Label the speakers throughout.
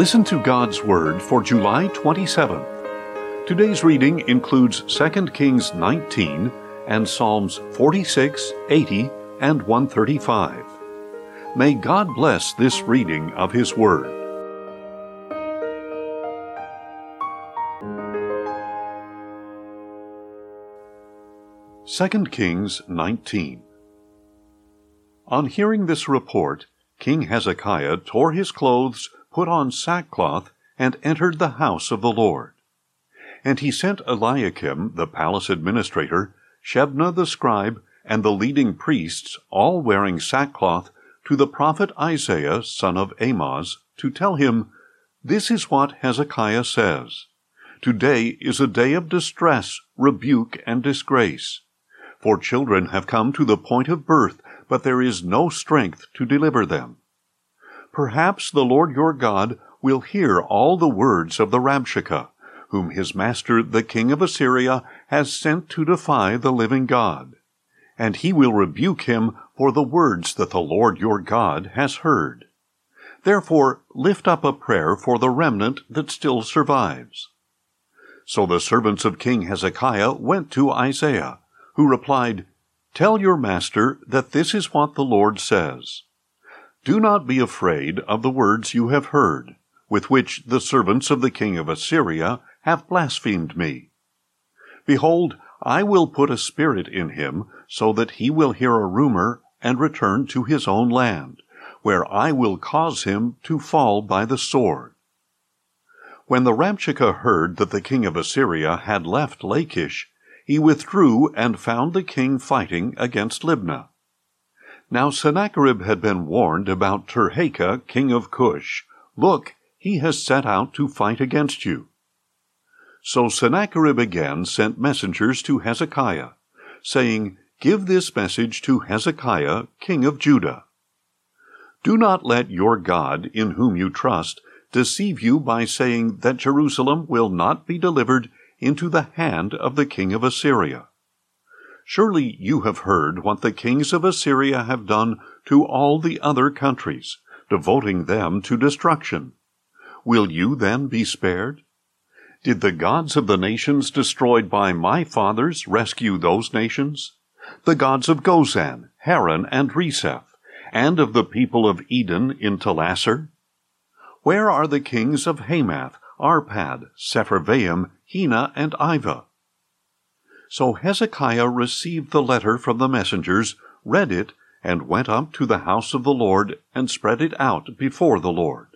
Speaker 1: Listen to God's Word for July 27th. Today's reading includes 2 Kings 19 and Psalms 46, 80, and 135. May God bless this reading of His Word. 2 Kings 19 On hearing this report, King Hezekiah tore his clothes put on sackcloth, and entered the house of the Lord. And he sent Eliakim, the palace administrator, Shebna the scribe, and the leading priests, all wearing sackcloth, to the prophet Isaiah, son of Amoz, to tell him, This is what Hezekiah says. Today is a day of distress, rebuke, and disgrace. For children have come to the point of birth, but there is no strength to deliver them. Perhaps the Lord your God will hear all the words of the Rabshakeh, whom his master the king of Assyria has sent to defy the living God. And he will rebuke him for the words that the Lord your God has heard. Therefore lift up a prayer for the remnant that still survives. So the servants of King Hezekiah went to Isaiah, who replied, Tell your master that this is what the Lord says. Do not be afraid of the words you have heard, with which the servants of the king of Assyria have blasphemed me. Behold, I will put a spirit in him, so that he will hear a rumor and return to his own land, where I will cause him to fall by the sword. When the Rabshakeh heard that the king of Assyria had left Lachish, he withdrew and found the king fighting against Libnah. Now Sennacherib had been warned about Tirhakah, king of Cush. Look, he has set out to fight against you. So Sennacherib again sent messengers to Hezekiah, saying, Give this message to Hezekiah, king of Judah. Do not let your God, in whom you trust, deceive you by saying that Jerusalem will not be delivered into the hand of the king of Assyria. Surely you have heard what the kings of Assyria have done to all the other countries, devoting them to destruction. Will you then be spared? Did the gods of the nations destroyed by my fathers rescue those nations? The gods of Gozan, Haran, and Reseph, and of the people of Eden in Telassar? Where are the kings of Hamath, Arpad, Sepharvaim, Hena, and Ivah? So Hezekiah received the letter from the messengers, read it, and went up to the house of the Lord, and spread it out before the Lord.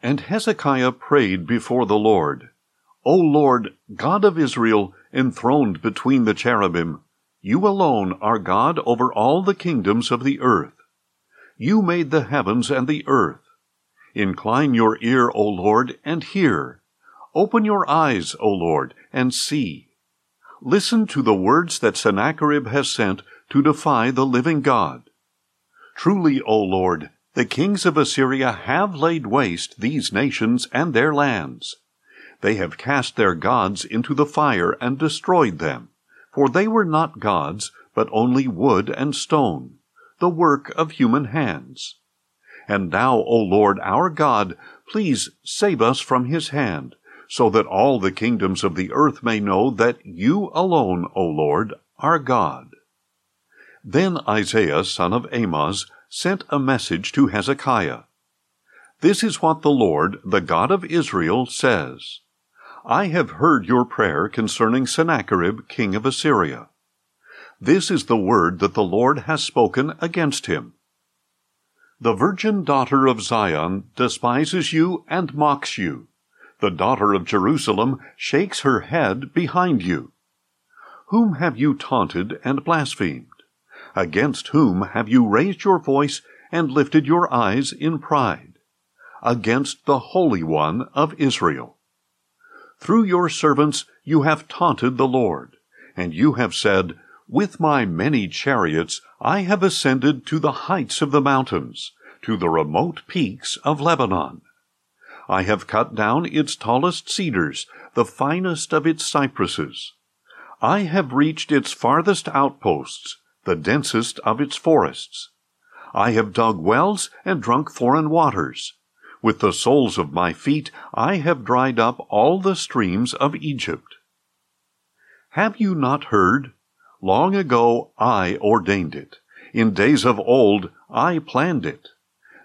Speaker 1: And Hezekiah prayed before the Lord, O Lord, God of Israel, enthroned between the cherubim, you alone are God over all the kingdoms of the earth. You made the heavens and the earth. Incline your ear, O Lord, and hear. Open your eyes, O Lord, and see. Listen to the words that Sennacherib has sent to defy the living God. Truly, O Lord, the kings of Assyria have laid waste these nations and their lands. They have cast their gods into the fire and destroyed them, for they were not gods, but only wood and stone, the work of human hands. And now, O Lord our God, please save us from his hand, so that all the kingdoms of the earth may know that you alone, O Lord, are God. Then Isaiah son of Amoz sent a message to Hezekiah. This is what the Lord, the God of Israel, says. I have heard your prayer concerning Sennacherib, king of Assyria. This is the word that the Lord has spoken against him. The virgin daughter of Zion despises you and mocks you the daughter of Jerusalem, shakes her head behind you. Whom have you taunted and blasphemed? Against whom have you raised your voice and lifted your eyes in pride? Against the Holy One of Israel. Through your servants you have taunted the Lord, and you have said, With my many chariots I have ascended to the heights of the mountains, to the remote peaks of Lebanon. I have cut down its tallest cedars, the finest of its cypresses. I have reached its farthest outposts, the densest of its forests. I have dug wells and drunk foreign waters. With the soles of my feet I have dried up all the streams of Egypt. Have you not heard? Long ago I ordained it. In days of old I planned it.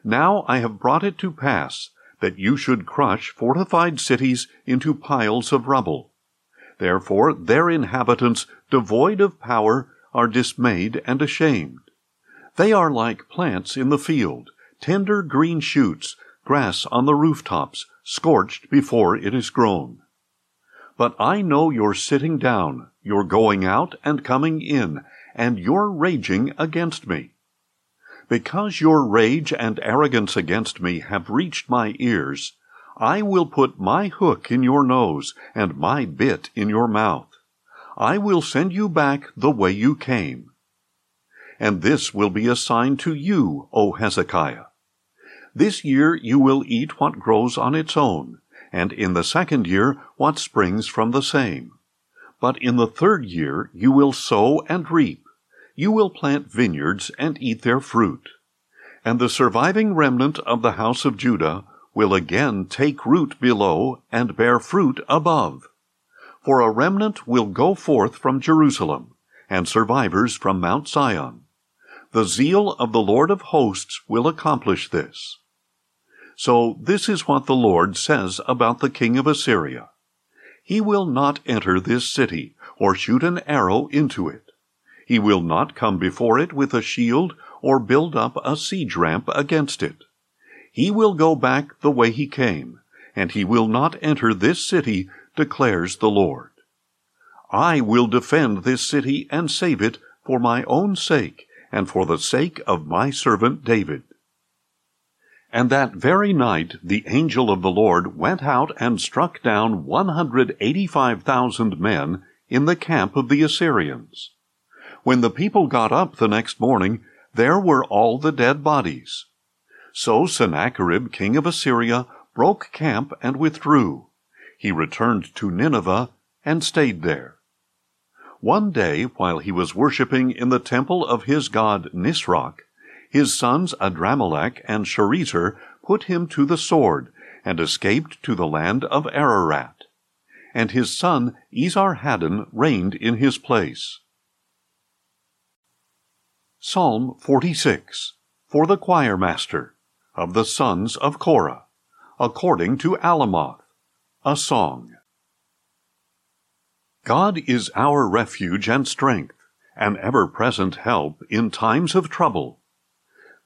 Speaker 1: Now I have brought it to pass that you should crush fortified cities into piles of rubble. Therefore their inhabitants, devoid of power, are dismayed and ashamed. They are like plants in the field, tender green shoots, grass on the rooftops, scorched before it is grown. But I know you're sitting down, you're going out and coming in, and you're raging against me. Because your rage and arrogance against me have reached my ears, I will put my hook in your nose and my bit in your mouth. I will send you back the way you came. And this will be a sign to you, O Hezekiah. This year you will eat what grows on its own, and in the second year what springs from the same. But in the third year you will sow and reap. You will plant vineyards and eat their fruit. And the surviving remnant of the house of Judah will again take root below and bear fruit above. For a remnant will go forth from Jerusalem, and survivors from Mount Zion. The zeal of the Lord of hosts will accomplish this. So this is what the Lord says about the king of Assyria. He will not enter this city, or shoot an arrow into it. He will not come before it with a shield, or build up a siege ramp against it. He will go back the way he came, and he will not enter this city, declares the Lord. I will defend this city and save it for my own sake, and for the sake of my servant David. And that very night the angel of the Lord went out and struck down 185,000 men in the camp of the Assyrians. When the people got up the next morning, there were all the dead bodies. So Sennacherib, king of Assyria, broke camp and withdrew. He returned to Nineveh and stayed there. One day, while he was worshipping in the temple of his god Nisroch, his sons Adramelech and Sharezer put him to the sword, and escaped to the land of Ararat. And his son Esarhaddon reigned in his place. Psalm 46 For the Choir Master of the Sons of Korah, according to Alamoth, a song. God is our refuge and strength, an ever present help in times of trouble.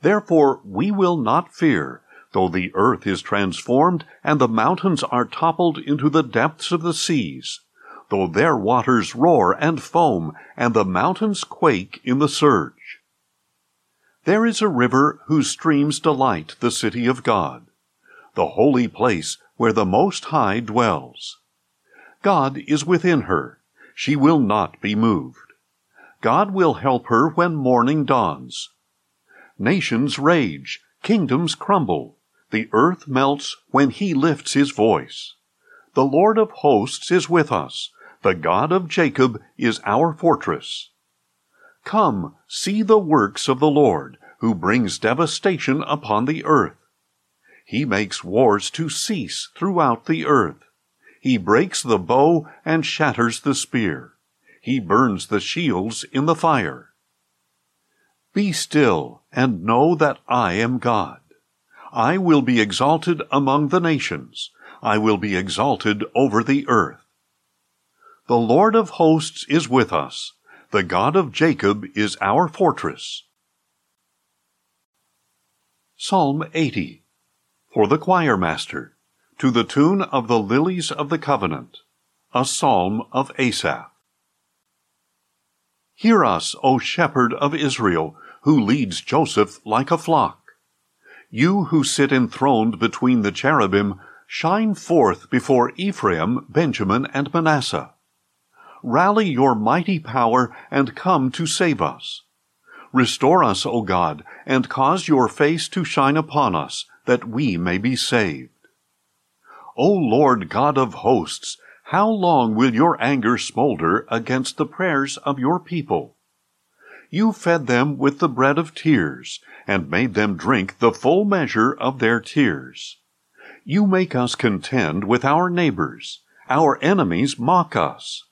Speaker 1: Therefore we will not fear, though the earth is transformed and the mountains are toppled into the depths of the seas, though their waters roar and foam and the mountains quake in the surge. There is a river whose streams delight the city of God, the holy place where the Most High dwells. God is within her. She will not be moved. God will help her when morning dawns. Nations rage, kingdoms crumble, the earth melts when he lifts his voice. The Lord of hosts is with us, the God of Jacob is our fortress. Come, see the works of the Lord, who brings devastation upon the earth. He makes wars to cease throughout the earth. He breaks the bow and shatters the spear. He burns the shields in the fire. Be still and know that I am God. I will be exalted among the nations. I will be exalted over the earth. The Lord of hosts is with us. The God of Jacob is our fortress. Psalm 80 For the choir master, to the tune of the lilies of the covenant, a psalm of Asaph. Hear us, O shepherd of Israel, who leads Joseph like a flock. You who sit enthroned between the cherubim, shine forth before Ephraim, Benjamin, and Manasseh. Rally your mighty power and come to save us. Restore us, O God, and cause your face to shine upon us, that we may be saved. O Lord God of hosts, how long will your anger smolder against the prayers of your people? You fed them with the bread of tears, and made them drink the full measure of their tears. You make us contend with our neighbors. Our enemies mock us.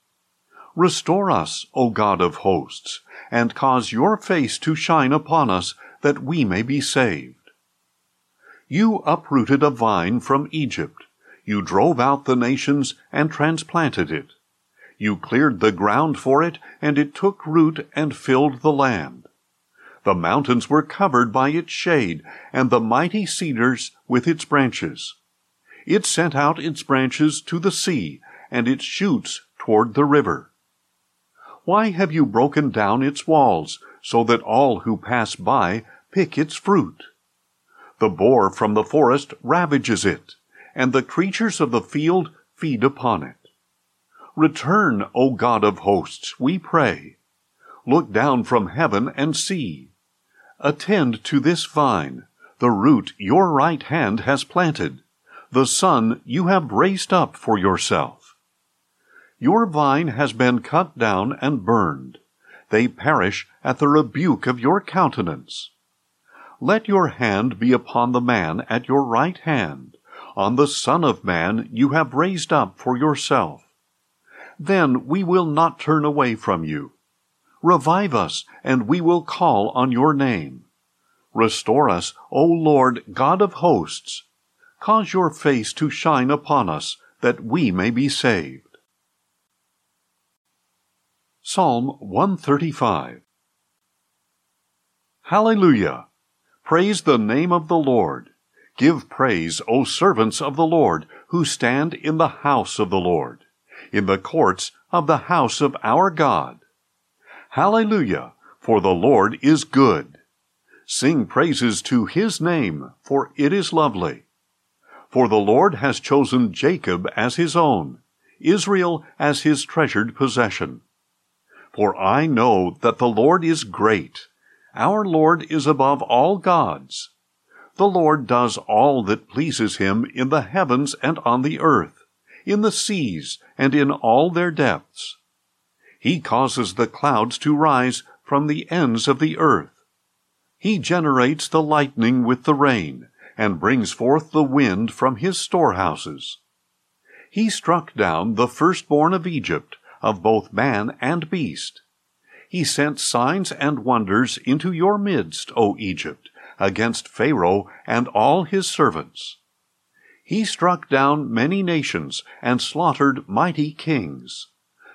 Speaker 1: Restore us, O God of hosts, and cause your face to shine upon us, that we may be saved. You uprooted a vine from Egypt. You drove out the nations and transplanted it. You cleared the ground for it, and it took root and filled the land. The mountains were covered by its shade, and the mighty cedars with its branches. It sent out its branches to the sea, and its shoots toward the river. Why have you broken down its walls, so that all who pass by pick its fruit? The boar from the forest ravages it, and the creatures of the field feed upon it. Return, O God of hosts, we pray. Look down from heaven and see. Attend to this vine, the root your right hand has planted, the son you have raised up for yourself. Your vine has been cut down and burned. They perish at the rebuke of your countenance. Let your hand be upon the man at your right hand, on the Son of Man you have raised up for yourself. Then we will not turn away from you. Revive us, and we will call on your name. Restore us, O Lord God of hosts. Cause your face to shine upon us, that we may be saved. Psalm 135 Hallelujah! Praise the name of the Lord. Give praise, O servants of the Lord, who stand in the house of the Lord, in the courts of the house of our God. Hallelujah! For the Lord is good. Sing praises to his name, for it is lovely. For the Lord has chosen Jacob as his own, Israel as his treasured possession. For I know that the Lord is great our Lord is above all gods. The Lord does all that pleases him in the heavens and on the earth, in the seas and in all their depths. He causes the clouds to rise from the ends of the earth. He generates the lightning with the rain, and brings forth the wind from his storehouses. He struck down the firstborn of Egypt, of both man and beast he sent signs and wonders into your midst, O Egypt, against Pharaoh and all his servants. He struck down many nations and slaughtered mighty kings.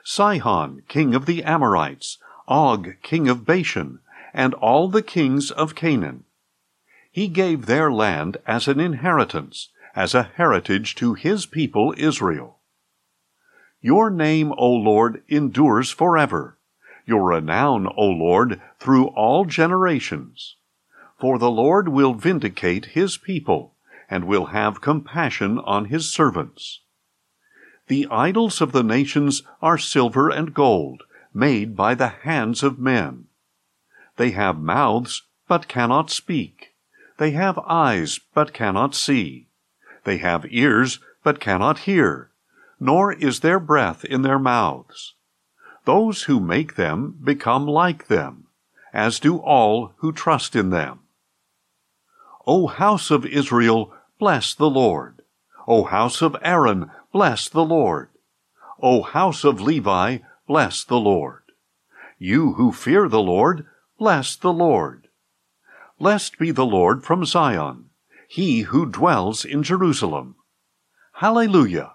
Speaker 1: Sihon, king of the Amorites, Og, king of Bashan, and all the kings of Canaan. He gave their land as an inheritance, as a heritage to his people Israel. Your name, O Lord, endures forever your renown, O Lord, through all generations. For the Lord will vindicate his people, and will have compassion on his servants. The idols of the nations are silver and gold, made by the hands of men. They have mouths, but cannot speak. They have eyes, but cannot see. They have ears, but cannot hear, nor is there breath in their mouths. Those who make them become like them, as do all who trust in them. O house of Israel, bless the Lord. O house of Aaron, bless the Lord. O house of Levi, bless the Lord. You who fear the Lord, bless the Lord. Blessed be the Lord from Zion, he who dwells in Jerusalem. Hallelujah.